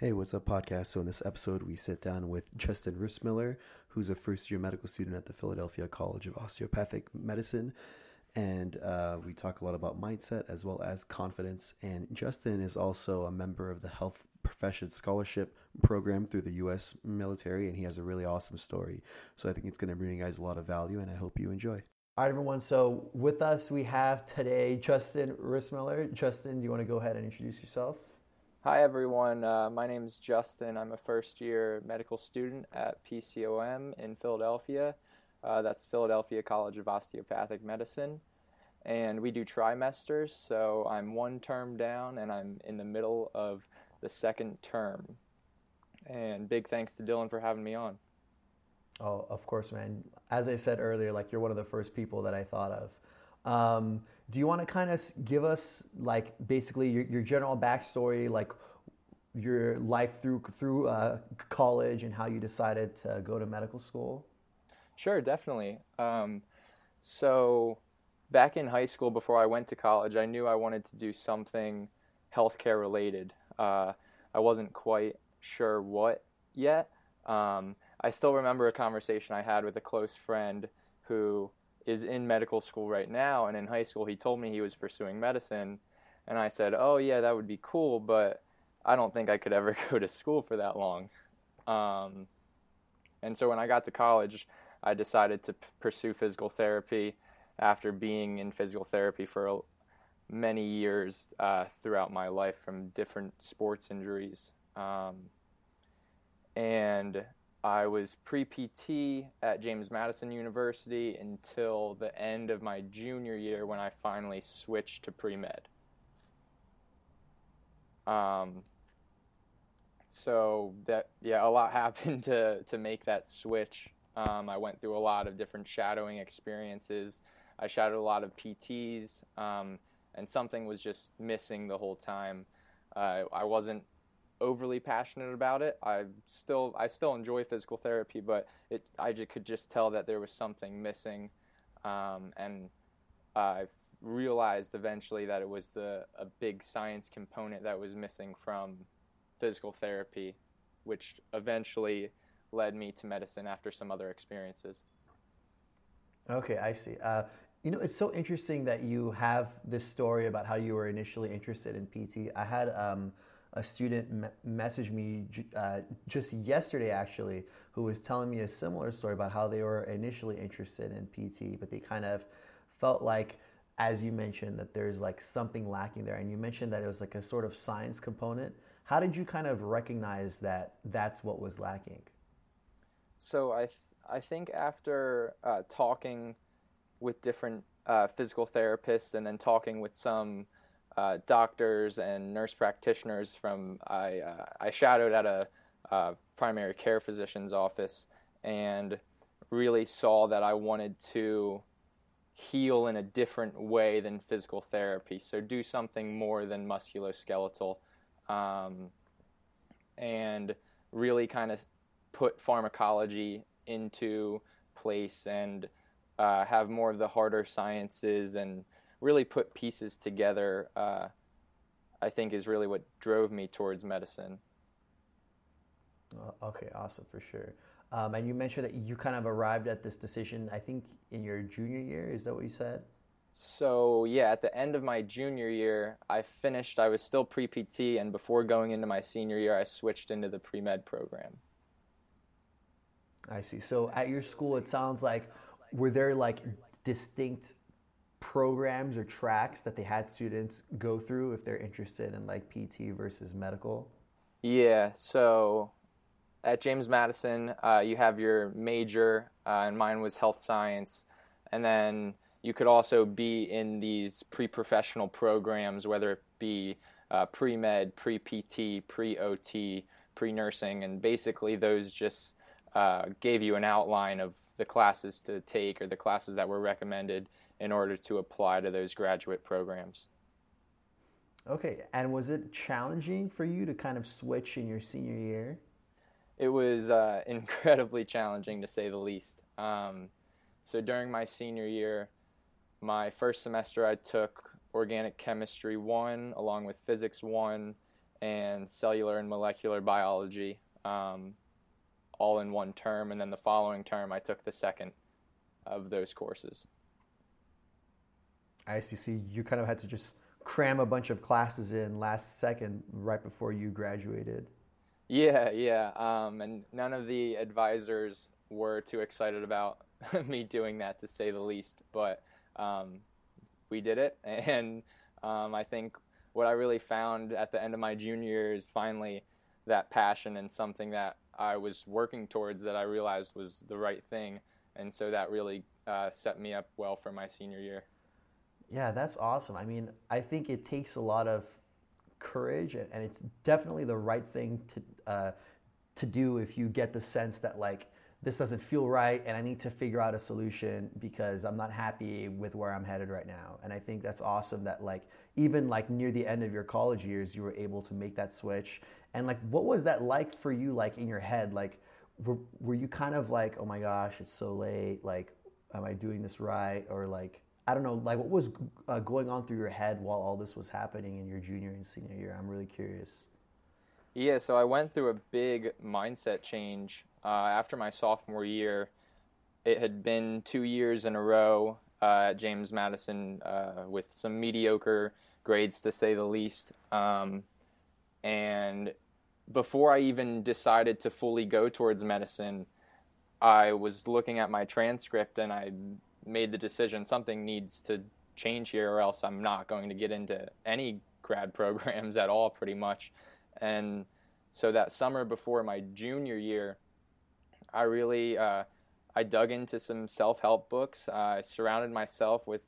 Hey, what's up, podcast? So, in this episode, we sit down with Justin Rissmiller, who's a first year medical student at the Philadelphia College of Osteopathic Medicine. And uh, we talk a lot about mindset as well as confidence. And Justin is also a member of the Health Profession Scholarship Program through the U.S. military, and he has a really awesome story. So, I think it's going to bring you guys a lot of value, and I hope you enjoy. All right, everyone. So, with us, we have today Justin Rissmiller. Justin, do you want to go ahead and introduce yourself? Hi, everyone. Uh, my name is Justin. I'm a first year medical student at PCOM in Philadelphia. Uh, that's Philadelphia College of Osteopathic Medicine. And we do trimesters, so I'm one term down and I'm in the middle of the second term. And big thanks to Dylan for having me on. Oh, of course, man. As I said earlier, like you're one of the first people that I thought of. Um, do you want to kind of give us like basically your, your general backstory, like your life through through uh, college and how you decided to go to medical school? Sure, definitely. Um, so back in high school, before I went to college, I knew I wanted to do something healthcare related. Uh, I wasn't quite sure what yet. Um, I still remember a conversation I had with a close friend who is in medical school right now, and in high school he told me he was pursuing medicine, and I said, "Oh yeah, that would be cool, but I don't think I could ever go to school for that long." Um, and so when I got to college, I decided to p- pursue physical therapy after being in physical therapy for many years uh, throughout my life from different sports injuries. Um, and I was pre PT at James Madison University until the end of my junior year when I finally switched to pre med. Um, so that yeah, a lot happened to to make that switch. Um, I went through a lot of different shadowing experiences. I shadowed a lot of PTs, um, and something was just missing the whole time. Uh, I wasn't overly passionate about it. I still I still enjoy physical therapy, but it I just could just tell that there was something missing, um, and I realized eventually that it was the a big science component that was missing from physical therapy, which eventually led me to medicine after some other experiences. Okay, I see. Uh, you know, it's so interesting that you have this story about how you were initially interested in PT. I had um, a student me- messaged me uh, just yesterday, actually, who was telling me a similar story about how they were initially interested in PT, but they kind of felt like, as you mentioned, that there's like something lacking there. And you mentioned that it was like a sort of science component. How did you kind of recognize that that's what was lacking? So I, th- I think after uh, talking with different uh, physical therapists and then talking with some uh, doctors and nurse practitioners from I uh, I shadowed at a uh, primary care physician's office and really saw that I wanted to heal in a different way than physical therapy. So do something more than musculoskeletal, um, and really kind of put pharmacology into place and uh, have more of the harder sciences and really put pieces together, uh, I think is really what drove me towards medicine. Uh, okay, awesome for sure. Um, and you mentioned that you kind of arrived at this decision, I think, in your junior year. Is that what you said? So, yeah, at the end of my junior year, I finished, I was still pre PT, and before going into my senior year, I switched into the pre med program. I see. So, at your school, it sounds like, were there like distinct programs or tracks that they had students go through if they're interested in like PT versus medical? Yeah, so at James Madison, uh, you have your major, uh, and mine was health science, and then you could also be in these pre-professional programs, whether it be uh, pre-med, pre-PT, pre-OT, pre-nursing, and basically those just uh, gave you an outline of the classes to take or the classes that were recommended in order to apply to those graduate programs. Okay, and was it challenging for you to kind of switch in your senior year? It was uh, incredibly challenging to say the least. Um, so during my senior year, my first semester I took organic chemistry one along with physics one and cellular and molecular biology, um, all in one term. And then the following term, I took the second of those courses. I see. See, you kind of had to just cram a bunch of classes in last second right before you graduated. Yeah, yeah. Um, and none of the advisors were too excited about me doing that, to say the least. But um, we did it, and um, I think what I really found at the end of my junior year is finally that passion and something that I was working towards that I realized was the right thing, and so that really uh, set me up well for my senior year. Yeah, that's awesome. I mean, I think it takes a lot of courage, and it's definitely the right thing to uh, to do if you get the sense that like this doesn't feel right and I need to figure out a solution because I'm not happy with where I'm headed right now. And I think that's awesome that like even like near the end of your college years you were able to make that switch. And like what was that like for you like in your head like were, were you kind of like oh my gosh it's so late like am I doing this right or like I don't know like what was uh, going on through your head while all this was happening in your junior and senior year? I'm really curious. Yeah, so I went through a big mindset change uh, after my sophomore year. It had been two years in a row uh, at James Madison uh, with some mediocre grades, to say the least. Um, and before I even decided to fully go towards medicine, I was looking at my transcript and I made the decision something needs to change here, or else I'm not going to get into any grad programs at all, pretty much. And so that summer before my junior year, I really uh, I dug into some self help books. Uh, I surrounded myself with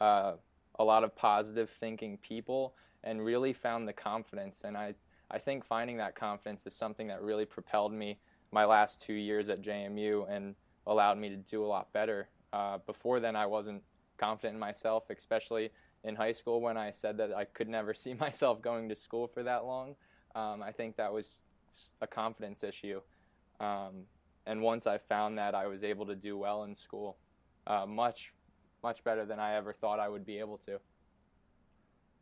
uh, a lot of positive thinking people, and really found the confidence. And I I think finding that confidence is something that really propelled me my last two years at JMU and allowed me to do a lot better. Uh, before then, I wasn't confident in myself, especially in high school when I said that I could never see myself going to school for that long. Um, I think that was a confidence issue. Um, and once I found that, I was able to do well in school, uh, much, much better than I ever thought I would be able to.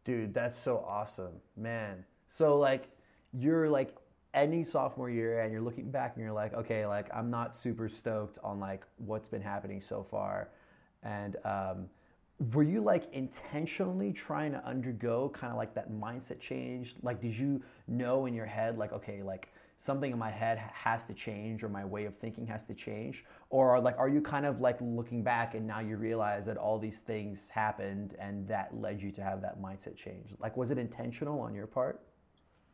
Dude, that's so awesome, man. So like, you're like any sophomore year, and you're looking back, and you're like, okay, like I'm not super stoked on like what's been happening so far, and um, were you like intentionally trying to undergo kind of like that mindset change? Like, did you know in your head, like, okay, like something in my head has to change or my way of thinking has to change? Or like are you kind of like looking back and now you realize that all these things happened and that led you to have that mindset change? Like was it intentional on your part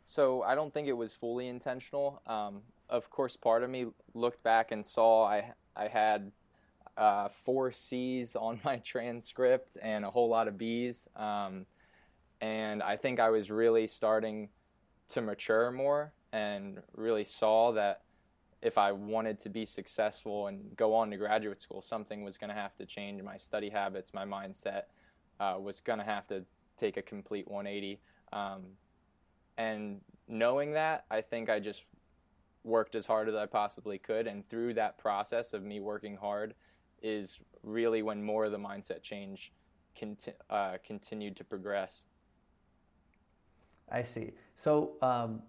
so i don't think it was fully intentional um, of course part of me looked back and saw i i had uh, four c's on my transcript and a whole lot of b's um, and i think i was really starting to mature more and really saw that if I wanted to be successful and go on to graduate school, something was going to have to change. My study habits, my mindset uh, was going to have to take a complete 180. Um, and knowing that, I think I just worked as hard as I possibly could. And through that process of me working hard, is really when more of the mindset change conti- uh, continued to progress. I see. So, um,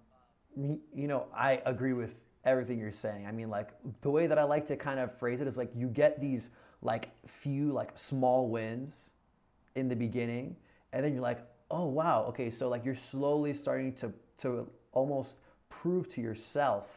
you know, I agree with everything you're saying. I mean, like the way that I like to kind of phrase it is like you get these like few like small wins in the beginning, and then you're like, oh wow, okay, so like you're slowly starting to to almost prove to yourself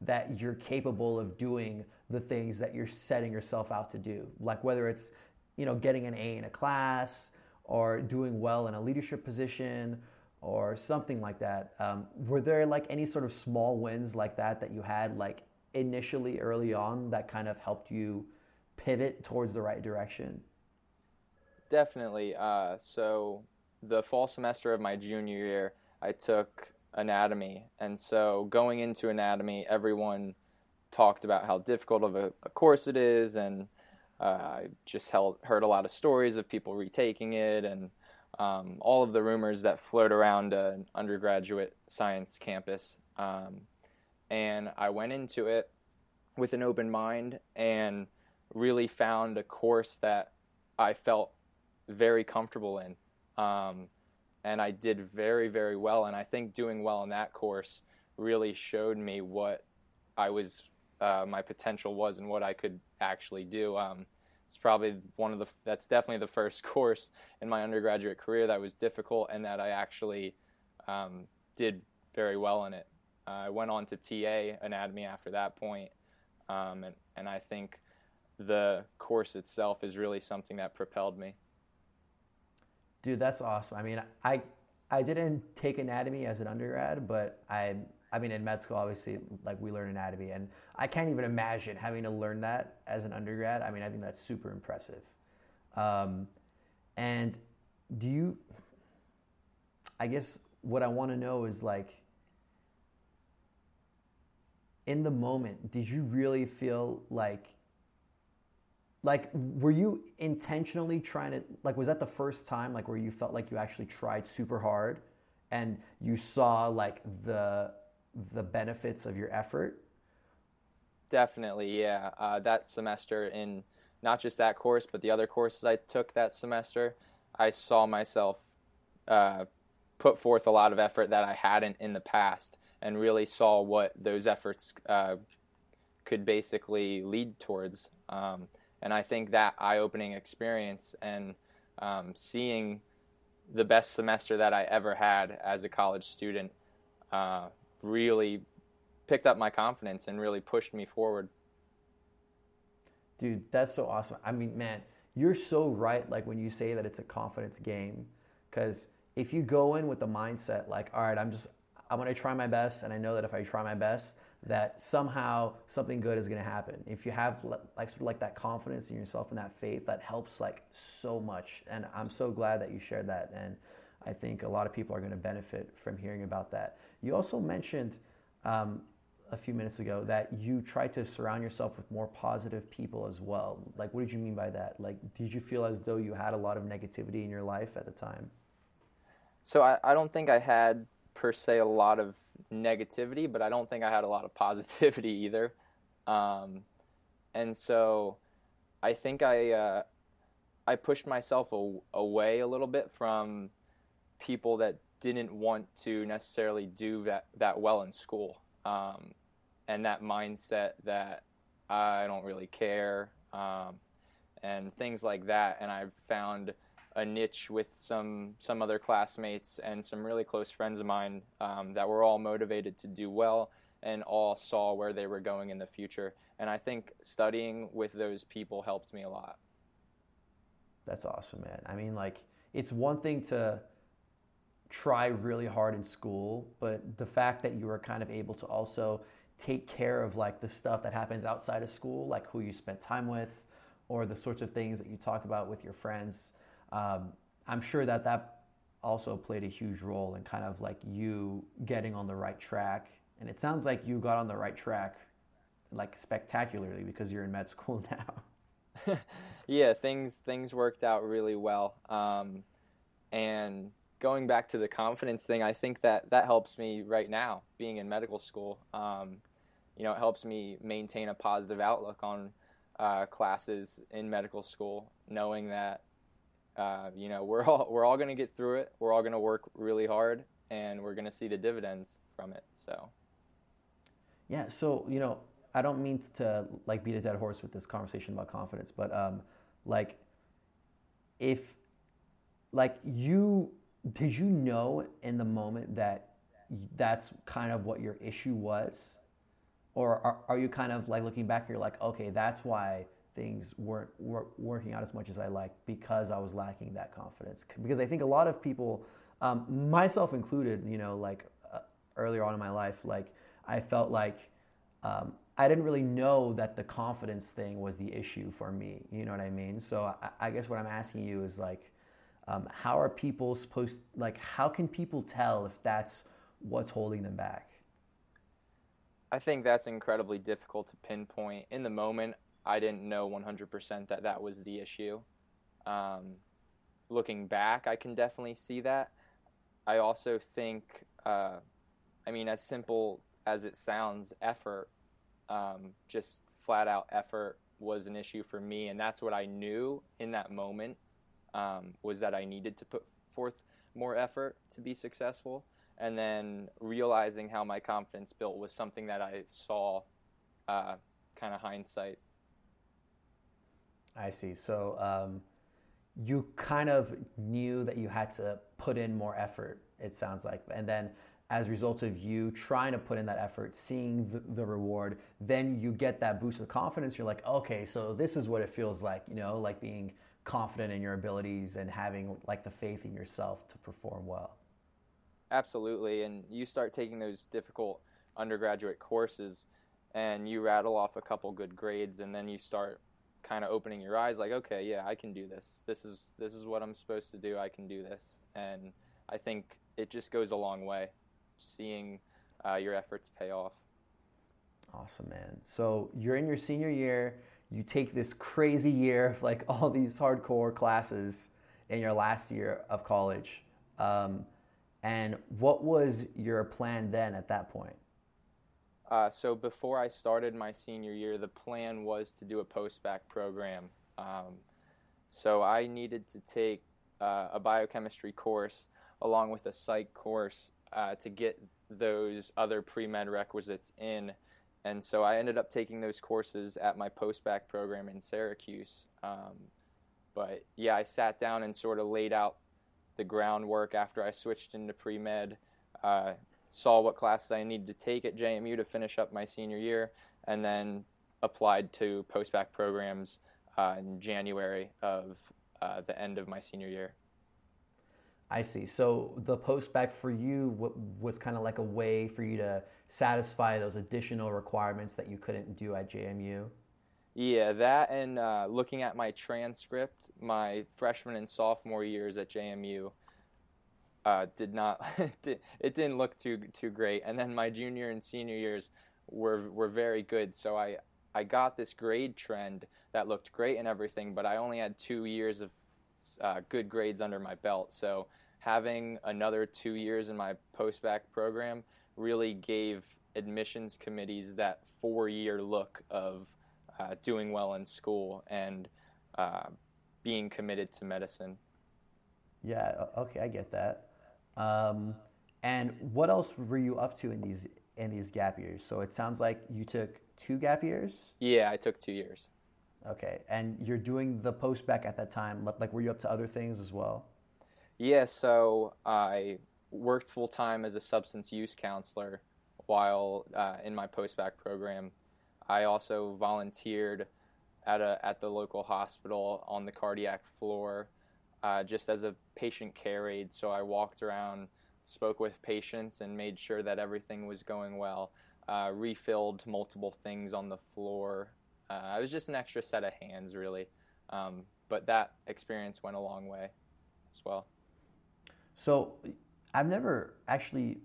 that you're capable of doing the things that you're setting yourself out to do. Like whether it's you know getting an A in a class or doing well in a leadership position or something like that. Um, were there like any sort of small wins like that that you had like initially early on that kind of helped you pivot towards the right direction? Definitely. Uh, so the fall semester of my junior year, I took anatomy, and so going into anatomy, everyone talked about how difficult of a, a course it is, and uh, I just held, heard a lot of stories of people retaking it and um, all of the rumors that float around an undergraduate science campus. Um, and I went into it with an open mind and really found a course that I felt very comfortable in. Um, and I did very, very well. And I think doing well in that course really showed me what I was, uh, my potential was, and what I could actually do. Um, it's probably one of the, that's definitely the first course in my undergraduate career that was difficult and that I actually um, did very well in it. Uh, I went on to TA anatomy after that point, um, and, and I think the course itself is really something that propelled me. Dude, that's awesome. I mean, I I didn't take anatomy as an undergrad, but I I mean in med school obviously like we learn anatomy and I can't even imagine having to learn that as an undergrad. I mean, I think that's super impressive. Um, and do you I guess what I want to know is like in the moment, did you really feel like like were you intentionally trying to like was that the first time like where you felt like you actually tried super hard and you saw like the the benefits of your effort? Definitely yeah. Uh, that semester in not just that course but the other courses i took that semester i saw myself uh, put forth a lot of effort that i hadn't in the past and really saw what those efforts uh, could basically lead towards. Um, and I think that eye opening experience and um, seeing the best semester that I ever had as a college student uh, really picked up my confidence and really pushed me forward. Dude, that's so awesome. I mean, man, you're so right. Like when you say that it's a confidence game, because if you go in with the mindset like, all right, I'm just, I'm to try my best, and I know that if I try my best, that somehow something good is going to happen. If you have like sort of like that confidence in yourself and that faith, that helps like so much. And I'm so glad that you shared that. And I think a lot of people are going to benefit from hearing about that. You also mentioned um, a few minutes ago that you try to surround yourself with more positive people as well. Like, what did you mean by that? Like, did you feel as though you had a lot of negativity in your life at the time? So I, I don't think I had per se a lot of negativity, but I don't think I had a lot of positivity either. Um, and so I think I uh, I pushed myself a, away a little bit from people that didn't want to necessarily do that that well in school, um, and that mindset that I don't really care, um, and things like that. And I've found a niche with some some other classmates and some really close friends of mine um, that were all motivated to do well and all saw where they were going in the future. And I think studying with those people helped me a lot. That's awesome, man. I mean, like, it's one thing to try really hard in school, but the fact that you were kind of able to also take care of like the stuff that happens outside of school, like who you spent time with, or the sorts of things that you talk about with your friends um, I'm sure that that also played a huge role in kind of like you getting on the right track. And it sounds like you got on the right track like spectacularly because you're in med school now. yeah, things things worked out really well. Um, and going back to the confidence thing, I think that that helps me right now being in medical school. Um, you know, it helps me maintain a positive outlook on uh, classes in medical school, knowing that uh, you know, we're all we're all going to get through it. We're all going to work really hard, and we're going to see the dividends from it. So, yeah. So you know, I don't mean to like beat a dead horse with this conversation about confidence, but um, like, if like you did you know in the moment that that's kind of what your issue was, or are, are you kind of like looking back? You're like, okay, that's why things weren't, weren't working out as much as I liked because I was lacking that confidence. Because I think a lot of people, um, myself included, you know, like uh, earlier on in my life, like I felt like um, I didn't really know that the confidence thing was the issue for me. You know what I mean? So I, I guess what I'm asking you is like, um, how are people supposed like how can people tell if that's what's holding them back? I think that's incredibly difficult to pinpoint in the moment. I didn't know 100% that that was the issue. Um, looking back, I can definitely see that. I also think, uh, I mean, as simple as it sounds, effort, um, just flat out effort was an issue for me. And that's what I knew in that moment um, was that I needed to put forth more effort to be successful. And then realizing how my confidence built was something that I saw uh, kind of hindsight. I see. So um, you kind of knew that you had to put in more effort, it sounds like. And then as a result of you trying to put in that effort, seeing the, the, reward, then you get that boost of confidence. You're like, okay, so this is what it feels like, you know, like being confident in your abilities and having like the faith in yourself to perform well. Absolutely. And you start taking those difficult undergraduate courses and you rattle off a couple good grades and then you start kind of opening your eyes like okay yeah i can do this. This is this is what i'm supposed to do. I can do this. And i think it just goes a long way seeing uh, your efforts pay off. Awesome man. So you're in your senior year. You take this crazy year of like all these hardcore classes in your last year of college. Um, and what was your plan then at that point uh, so before I started my senior year, the plan was to do a post-bac program. Um, so I needed to take uh, a biochemistry course along with a psych course uh, to get those other pre-med requisites in. And so I ended up taking those courses at my post-bac program in Syracuse. Um, but yeah, I sat down and sort of laid out the groundwork after I switched into pre-med. Uh, saw what classes I needed to take at JMU to finish up my senior year, and then applied to post-bac programs uh, in January of uh, the end of my senior year. I see. So the post-bac for you was kind of like a way for you to satisfy those additional requirements that you couldn't do at JMU. Yeah, that and uh, looking at my transcript, my freshman and sophomore years at JMU, uh, did not it didn't look too too great. And then my junior and senior years were were very good. So I I got this grade trend that looked great and everything, but I only had two years of uh, good grades under my belt. So having another two years in my post-bac program really gave admissions committees that four-year look of uh, doing well in school and uh, being committed to medicine. Yeah, okay, I get that. Um, and what else were you up to in these in these gap years? So it sounds like you took two gap years. Yeah, I took two years. Okay, and you're doing the post bac at that time. Like, were you up to other things as well? Yeah, so I worked full time as a substance use counselor while uh, in my post bac program. I also volunteered at a at the local hospital on the cardiac floor uh, just as a patient care aide. So I walked around, spoke with patients, and made sure that everything was going well. Uh, refilled multiple things on the floor. Uh, I was just an extra set of hands, really. Um, but that experience went a long way as well. So I've never actually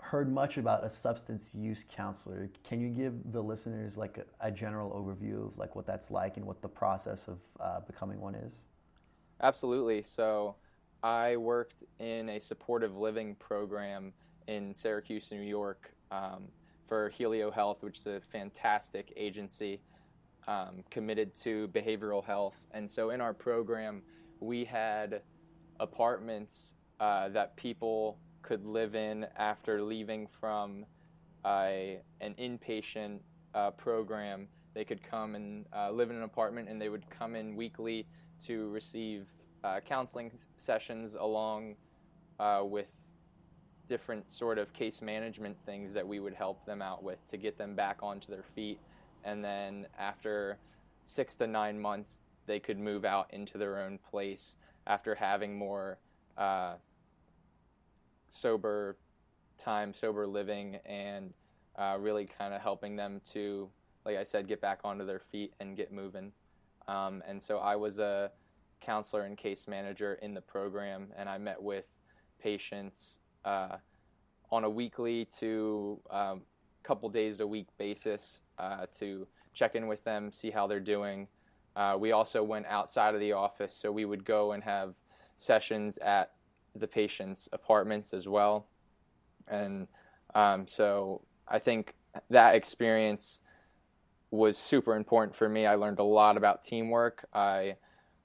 heard much about a substance use counselor. Can you give the listeners like a, a general overview of like what that's like and what the process of uh, becoming one is? Absolutely. So I worked in a supportive living program in Syracuse, New York, um, for Helio Health, which is a fantastic agency um, committed to behavioral health. And so in our program, we had apartments uh, that people could live in after leaving from a, an inpatient uh, program. They could come and uh, live in an apartment, and they would come in weekly to receive uh, counseling sessions along uh, with different sort of case management things that we would help them out with to get them back onto their feet. And then after six to nine months, they could move out into their own place after having more uh, sober time, sober living, and uh, really kind of helping them to, like I said, get back onto their feet and get moving. Um, and so I was a counselor and case manager in the program, and I met with patients uh, on a weekly to um, couple days a week basis uh, to check in with them, see how they're doing. Uh, we also went outside of the office, so we would go and have sessions at the patient's apartments as well. And um, so I think that experience was super important for me. I learned a lot about teamwork. I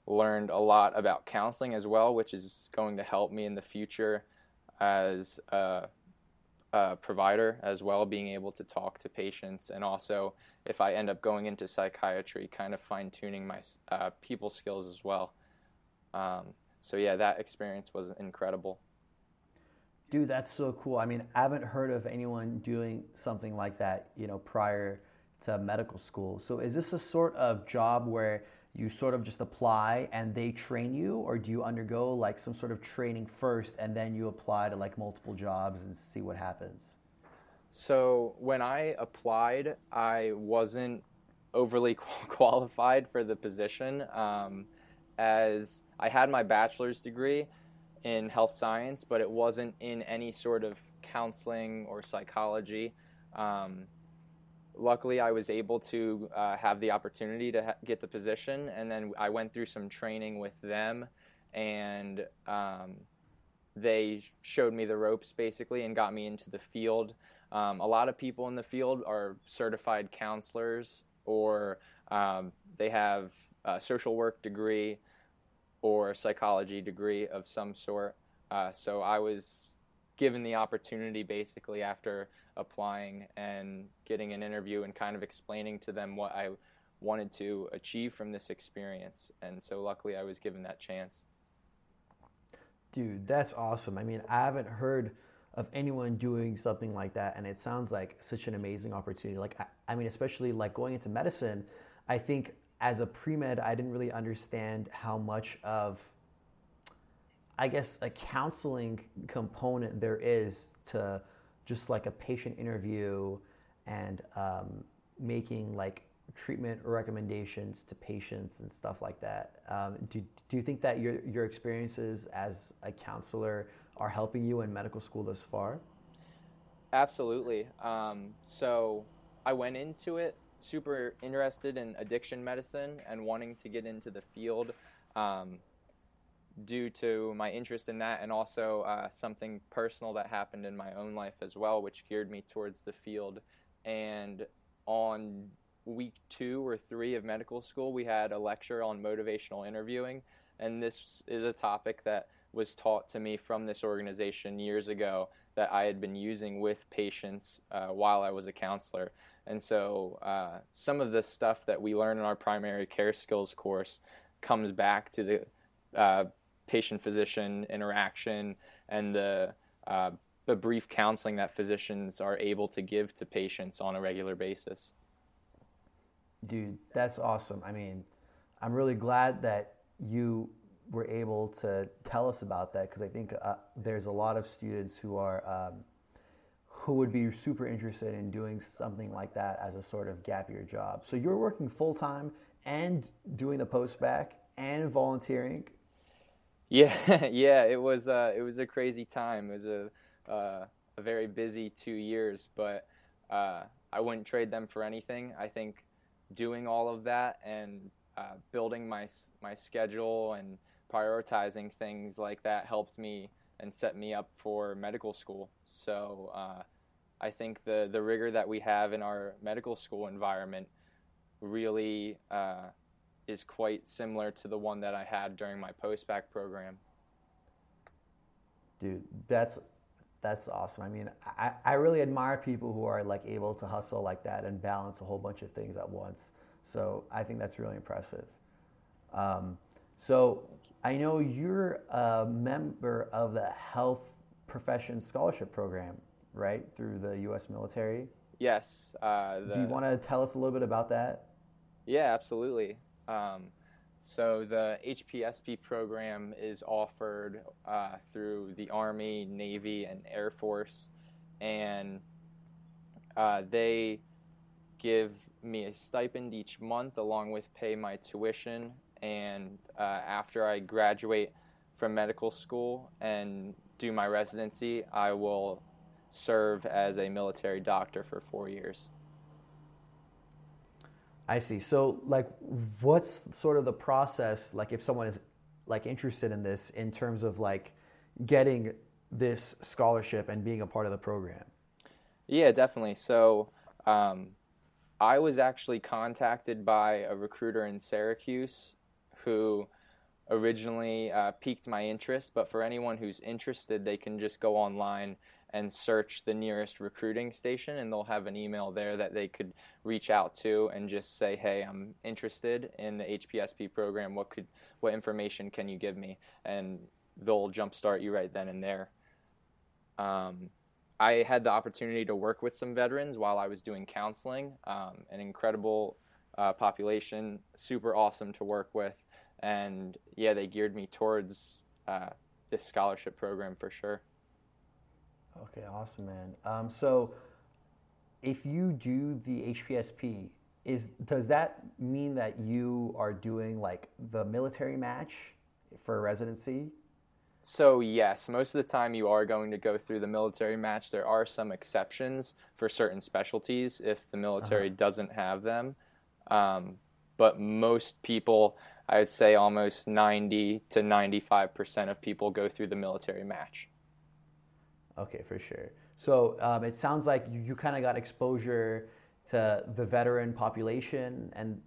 learned a lot about counseling as well, which is going to help me in the future as a, a, provider as well, being able to talk to patients, and also if I end up going into psychiatry, kind of fine tuning my uh, people skills as well. Um, so yeah, that experience was incredible. Dude, that's so cool. I mean, I haven't heard of anyone doing something like that, you know, prior to medical school. So is this a sort of job where you sort of just apply and they train you or do you undergo like some sort of training first and then you apply to like multiple jobs and see what happens? So, when I applied, I wasn't overly qualified for the position um, as I had my bachelor's degree in health science, but it wasn't in any sort of counseling or psychology. Um, luckily, I was able to uh, have the opportunity to ha- get the position, and then I went through some training with them, and um, they showed me the ropes basically and got me into the field. Um, a lot of people in the field are certified counselors, or um, they have a social work degree or psychology degree of some sort. Uh, so I was given the opportunity basically after applying and getting an interview and kind of explaining to them what I wanted to achieve from this experience. And so luckily I was given that chance. Dude, that's awesome. I mean, I haven't heard of anyone doing something like that and it sounds like such an amazing opportunity. Like I, I mean, especially like going into medicine, I think as a pre-med, I didn't really understand how much of I guess a counseling component there is to just like a patient interview and um, making like treatment recommendations to patients and stuff like that. Um, do, do you think that your, your experiences as a counselor are helping you in medical school thus far? Absolutely. Um, so I went into it super interested in addiction medicine and wanting to get into the field. Um, due to my interest in that and also uh, something personal that happened in my own life as well, which geared me towards the field. And on week two or three of medical school, we had a lecture on motivational interviewing. And this is a topic that was taught to me from this organization years ago that I had been using with patients uh, while I was a counselor. And so uh, some of the stuff that we learn in our primary care skills course comes back to the uh, patient physician interaction and the uh, the brief counseling that physicians are able to give to patients on a regular basis. Dude, that's awesome. I mean, I'm really glad that you were able to tell us about that because I think uh, there's a lot of students who are um, who would be super interested in doing something like that as a sort of gap year job. So you're working full time and doing the post bac and volunteering yeah, yeah, it was uh, it was a crazy time. It was a uh, a very busy two years, but uh, I wouldn't trade them for anything. I think doing all of that and uh, building my my schedule and prioritizing things like that helped me and set me up for medical school. So uh, I think the the rigor that we have in our medical school environment really uh, is quite similar to the one that I had during my post-bac program. Dude, that's that's awesome. I mean, I, I really admire people who are like able to hustle like that and balance a whole bunch of things at once. So I think that's really impressive. Um, so I know you're a member of the Health Profession Scholarship Program, right, through the U.S. military. Yes. Uh, the... Do you want to tell us a little bit about that? Yeah, absolutely. Um, so the HPSP program is offered uh, through the Army, Navy, and Air Force, and uh, they give me a stipend each month along with pay my tuition. And uh, after I graduate from medical school and do my residency, I will serve as a military doctor for four years. I see. So, like, what's sort of the process, like, if someone is like interested in this in terms of like getting this scholarship and being a part of the program? Yeah, definitely. So, um, I was actually contacted by a recruiter in Syracuse who originally uh, piqued my interest. But for anyone who's interested, they can just go online and search the nearest recruiting station, and they'll have an email there that they could reach out to and just say, "Hey, I'm interested in the HPSP program. What could, what information can you give me?" And they'll jumpstart you right then and there. Um, I had the opportunity to work with some veterans while I was doing counseling. Um, an incredible uh, population, super awesome to work with, and yeah, they geared me towards uh, this scholarship program for sure. Okay, awesome, man. Um, so, if you do the HPSP, is does that mean that you are doing like the military match for residency? So yes, most of the time you are going to go through the military match. There are some exceptions for certain specialties if the military uh-huh. doesn't have them, um, but most people, I'd say almost ninety to ninety-five percent of people go through the military match. Okay, for sure. So um, it sounds like you, you kind of got exposure to the veteran population, and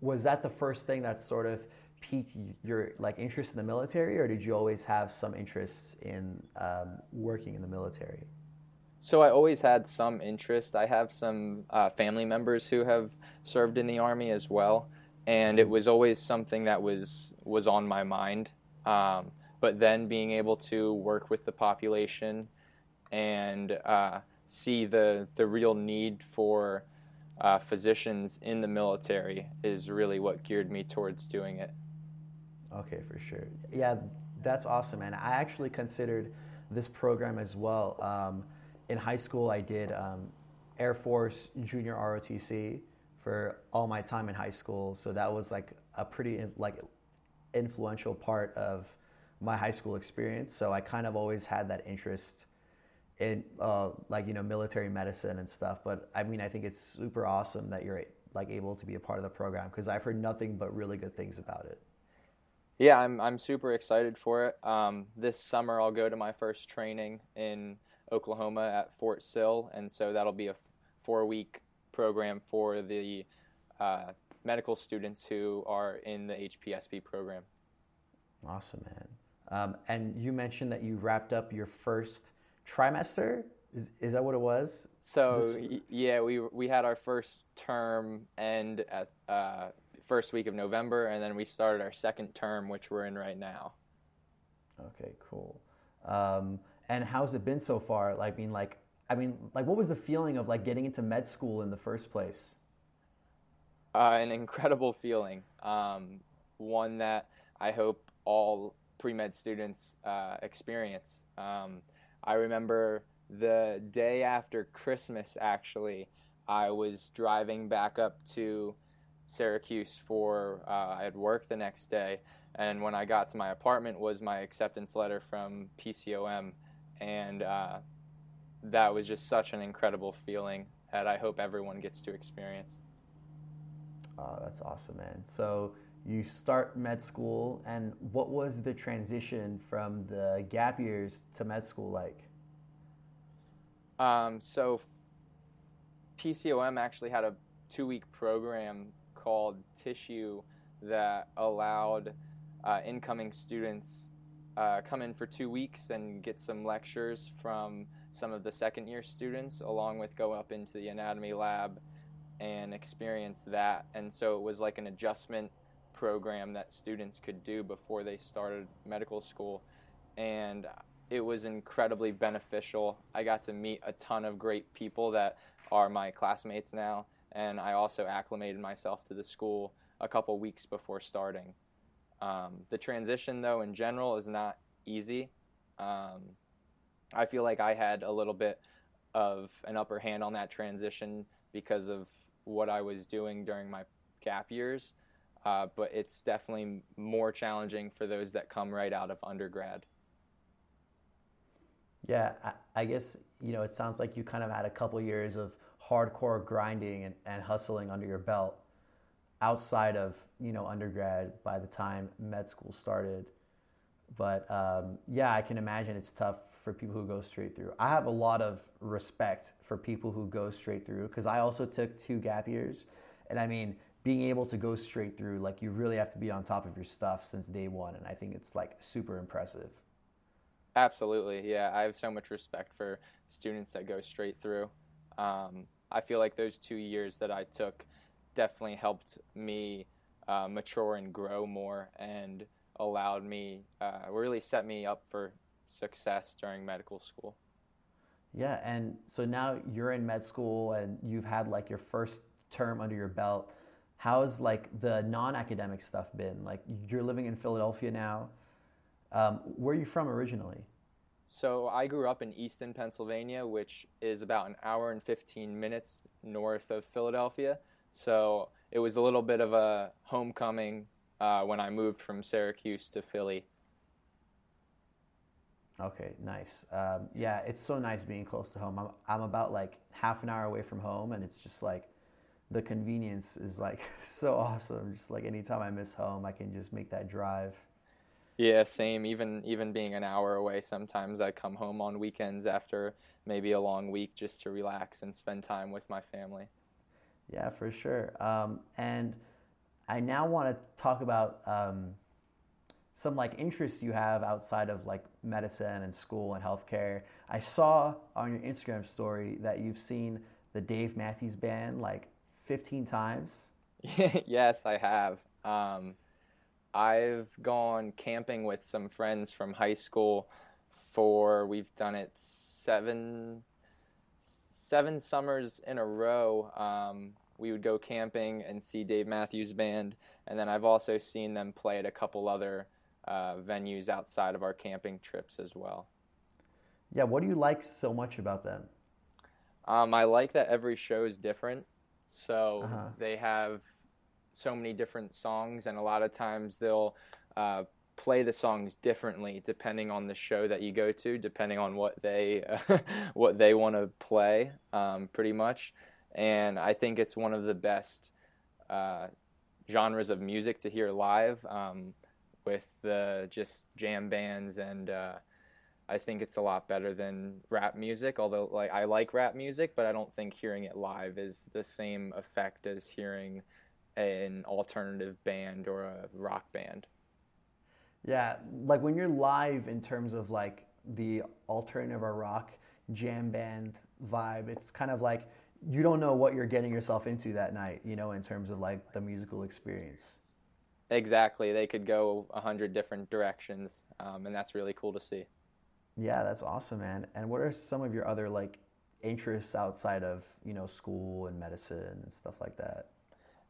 was that the first thing that sort of piqued your like interest in the military, or did you always have some interest in um, working in the military? So I always had some interest. I have some uh, family members who have served in the army as well, and it was always something that was was on my mind. Um, but then being able to work with the population and uh, see the the real need for uh, physicians in the military is really what geared me towards doing it. Okay, for sure. Yeah, that's awesome, and I actually considered this program as well. Um, in high school, I did um, Air Force Junior ROTC for all my time in high school, so that was like a pretty like influential part of my high school experience. So I kind of always had that interest in uh, like you know military medicine and stuff. But I mean, I think it's super awesome that you're like able to be a part of the program because I've heard nothing but really good things about it. Yeah, I'm I'm super excited for it. Um, this summer I'll go to my first training in Oklahoma at Fort Sill, and so that'll be a four week program for the uh, medical students who are in the HPSP program. Awesome, man. Um, and you mentioned that you wrapped up your first trimester. Is, is that what it was? So y- yeah, we we had our first term end at uh, first week of November, and then we started our second term, which we're in right now. Okay, cool. Um, and how's it been so far? Like, I mean, like, I mean, like, what was the feeling of like getting into med school in the first place? Uh, an incredible feeling. Um, one that I hope all pre med students uh, experience. Um, I remember the day after Christmas, actually, I was driving back up to Syracuse for uh, I had work the next day, and when I got to my apartment was my acceptance letter from PCOM, and uh, that was just such an incredible feeling that I hope everyone gets to experience. Oh, that's awesome, man. So you start med school, and what was the transition from the gap years to med school like? Um, so PCOM actually had a two-week program called Tissue that allowed uh, incoming students uh, come in for two weeks and get some lectures from some of the second year students, along with go up into the anatomy lab and experience that. And so it was like an adjustment program that students could do before they started medical school. And it was incredibly beneficial. I got to meet a ton of great people that are my classmates now, and I also acclimated myself to the school a couple weeks before starting. Um, the transition, though, in general, is not easy. Um, I feel like I had a little bit of an upper hand on that transition because of what I was doing during my gap years, uh, but it's definitely more challenging for those that come right out of undergrad. Yeah, I, I, guess you know it sounds like you kind of had a couple years of hardcore grinding and, and hustling under your belt outside of you know undergrad by the time med school started. But um, yeah, I can imagine it's tough for people who go straight through. I have a lot of respect for people who go straight through because I also took two gap years, and I mean being able to go straight through, like you really have to be on top of your stuff since day one, and I think it's like super impressive. Absolutely, yeah. I have so much respect for students that go straight through. Um, I feel like those two years that I took definitely helped me uh, mature and grow more, and allowed me uh, really set me up for success during medical school. Yeah, and so now you're in med school and you've had like your first term under your belt. How's like the non-academic stuff been? Like you're living in Philadelphia now. Um, where are you from originally? So I grew up in Easton, Pennsylvania, which is about an hour and 15 minutes north of Philadelphia. So it was a little bit of a homecoming uh, when I moved from Syracuse to Philly. Okay, nice. Um, yeah, it's so nice being close to home. I'm, I'm about like half an hour away from home, and it's just like the convenience is like so awesome. Just like anytime I miss home, I can just make that drive. Yeah, same. Even even being an hour away, sometimes I come home on weekends after maybe a long week just to relax and spend time with my family. Yeah, for sure. Um, and I now want to talk about um, some like interests you have outside of like medicine and school and healthcare. I saw on your Instagram story that you've seen the Dave Matthews Band like 15 times. yes, I have. Um, I've gone camping with some friends from high school for we've done it seven seven summers in a row. Um, we would go camping and see Dave Matthews Band, and then I've also seen them play at a couple other uh, venues outside of our camping trips as well. Yeah, what do you like so much about them? Um, I like that every show is different. So uh-huh. they have so many different songs, and a lot of times they'll uh, play the songs differently depending on the show that you go to, depending on what they uh, what they want to play, um, pretty much. And I think it's one of the best uh, genres of music to hear live, um, with the just jam bands, and uh, I think it's a lot better than rap music. Although, like I like rap music, but I don't think hearing it live is the same effect as hearing an alternative band or a rock band. Yeah, like when you're live in terms of like the alternative or rock jam band vibe, it's kind of like you don't know what you're getting yourself into that night, you know, in terms of like the musical experience. Exactly. They could go a hundred different directions, um, and that's really cool to see. Yeah, that's awesome, man. And what are some of your other like interests outside of you know school and medicine and stuff like that?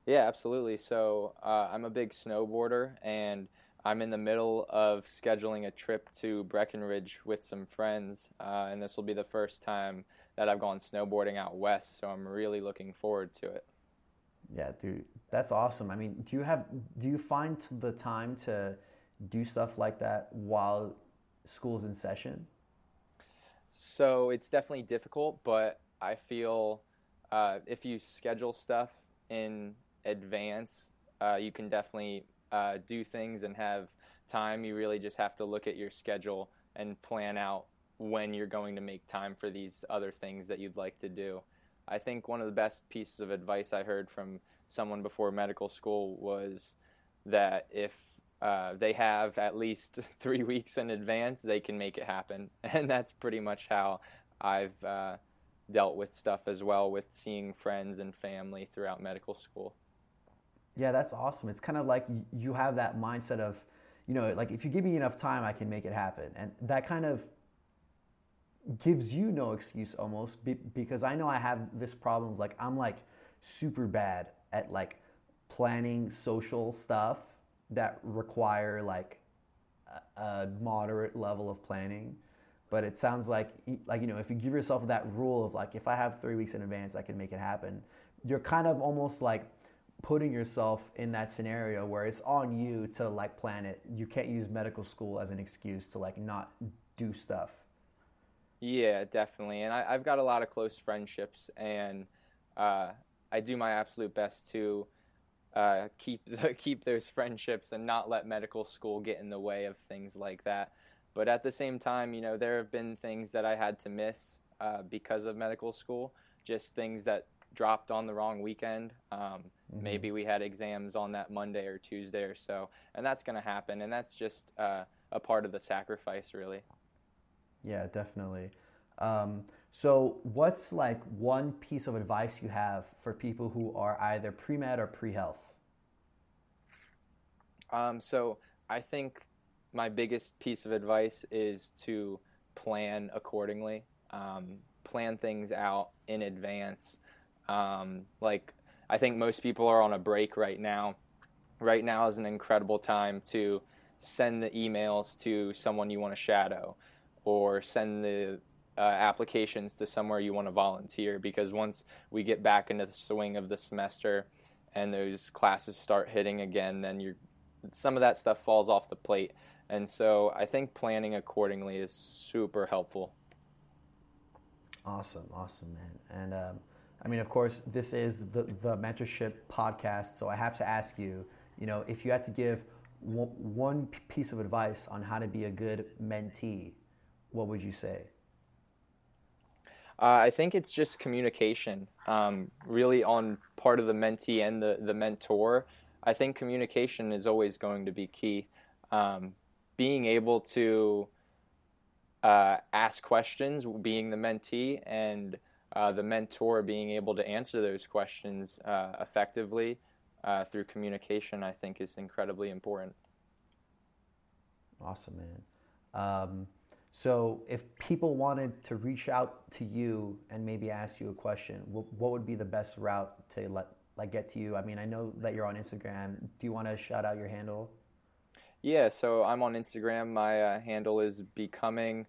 Yeah, absolutely. So uh, I'm a big snowboarder, and I'm in the middle of scheduling a trip to Breckenridge with some friends, uh, and this will be the first time that I've gone snowboarding out west. So I'm really looking forward to it. Yeah, dude, that's awesome. I mean, do you have do you find the time to do stuff like that while school's in session? So it's definitely difficult, but I feel uh, if you schedule stuff in advance, uh, you can definitely uh, do things and have time. You really just have to look at your schedule and plan out when you're going to make time for these other things that you'd like to do. I think one of the best pieces of advice I heard from someone before medical school was that if uh, they have at least three weeks in advance, they can make it happen. And that's pretty much how I've uh, dealt with stuff as well with seeing friends and family throughout medical school. Yeah, that's awesome. It's kind of like you have that mindset of, you know, like if you give me enough time, I can make it happen. And that kind of gives you no excuse almost because I know I have this problem. Like, I'm like super bad at like planning social stuff that require like a, a moderate level of planning. But it sounds like, like, you know, if you give yourself that rule of like, if I have three weeks in advance, I can make it happen, you're kind of almost like, putting yourself in that scenario where it's on you to like plan it. You can't use medical school as an excuse to like not do stuff. Yeah, definitely. And I, have got a lot of close friendships, and uh, I do my absolute best to uh, keep the, keep those friendships and not let medical school get in the way of things like that. But at the same time, you know, there have been things that I had to miss uh, because of medical school, just things that dropped on the wrong weekend. Um, mm-hmm. Maybe we had exams on that Monday or Tuesday or so, and that's going to happen. And that's just uh, a part of the sacrifice, really. Yeah, definitely. Um, so, what's like one piece of advice you have for people who are either pre med or pre health? Um, so, I think my biggest piece of advice is to plan accordingly. Um, plan things out in advance. Um, like I think most people are on a break right now. Right now is an incredible time to send the emails to someone you want to shadow, or send the uh, applications to somewhere you want to volunteer. Because once we get back into the swing of the semester and those classes start hitting again, then you're some of that stuff falls off the plate. And so I think planning accordingly is super helpful. Awesome, awesome, man. And um, I mean, of course, this is the, the mentorship podcast. So I have to ask you, you know, if you had to give one piece of advice on how to be a good mentee, what would you say? Uh, I think it's just communication, um, really on part of the mentee and the, the mentor. I think communication is always going to be key. Um, being able to uh, ask questions, being the mentee, and uh, the mentor being able to answer those questions uh, effectively uh, through communication, I think is incredibly important. Awesome, man. Um, so, if people wanted to reach out to you and maybe ask you a question, what, would be the best route to let like get to you? I mean, I know that you're on Instagram. Do you want to shout out your handle? Yeah, so I'm on Instagram. My uh, handle is becoming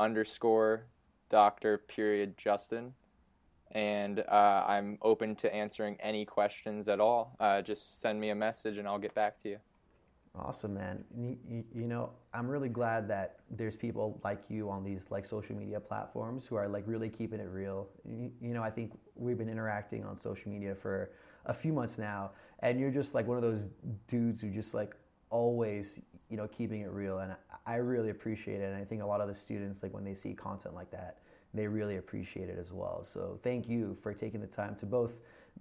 underscore doctor period Justin, and uh, I'm open to answering any questions at all. Uh, just send me a message and I'll get back to you. Awesome, man. You, you, know, I'm really glad that there's people like you on these like social media platforms who are like really keeping it real. You, you know, I think we've been interacting on social media for a few months now, and you're just like one of those dudes who just like always, you know, keeping it real. And I really appreciate it. And I think a lot of the students, like when they see content like that, they really appreciate it as well. So thank you for taking the time to both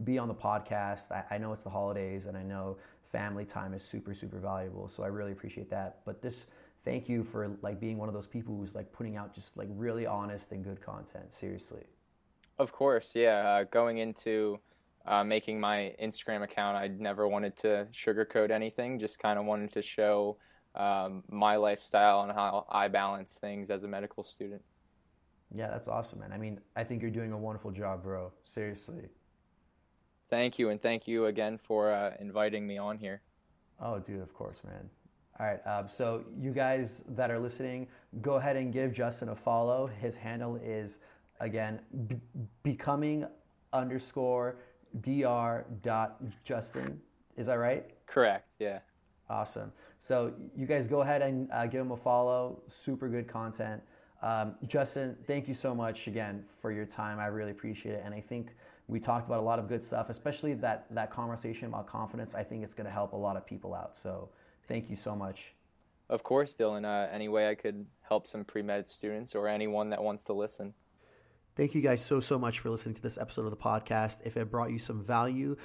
be on the podcast. I, I know it's the holidays and I know family time is super, super valuable. So I really appreciate that. But this, thank you for like being one of those people who's like putting out just like really honest and good content. Seriously. Of course. Yeah. Uh, going into, uh, making my Instagram account, I never wanted to sugarcoat anything. Just kind of wanted to show um, my lifestyle and how I balance things as a medical student. Yeah, that's awesome, man. I mean, I think you're doing a wonderful job, bro. Seriously. Thank you, and thank you again for uh, inviting me on here. Oh, dude, of course, man. All right, um, so you guys that are listening, go ahead and give Justin a follow. His handle is again b- becoming underscore dr dot Justin. Is that right? Correct, yeah. Awesome. So you guys go ahead and uh, give him a follow. Super good content. Um, Justin, thank you so much again for your time. I really appreciate it. And I think we talked about a lot of good stuff, especially that, that conversation about confidence. I think it's going to help a lot of people out. So thank you so much. Of course, Dylan. Uh, any way I could help some pre med students or anyone that wants to listen. Thank you guys so, so much for listening to this episode of the podcast. If it brought you some value,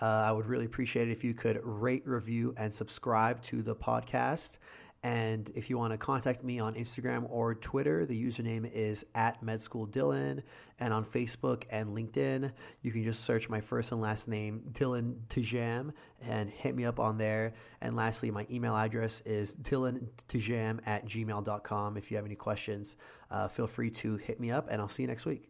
uh, I would really appreciate it if you could rate, review, and subscribe to the podcast. And if you want to contact me on Instagram or Twitter, the username is at MedSchoolDylan. And on Facebook and LinkedIn, you can just search my first and last name, Dylan Tejam, and hit me up on there. And lastly, my email address is dylantejam at gmail.com. If you have any questions, uh, feel free to hit me up, and I'll see you next week.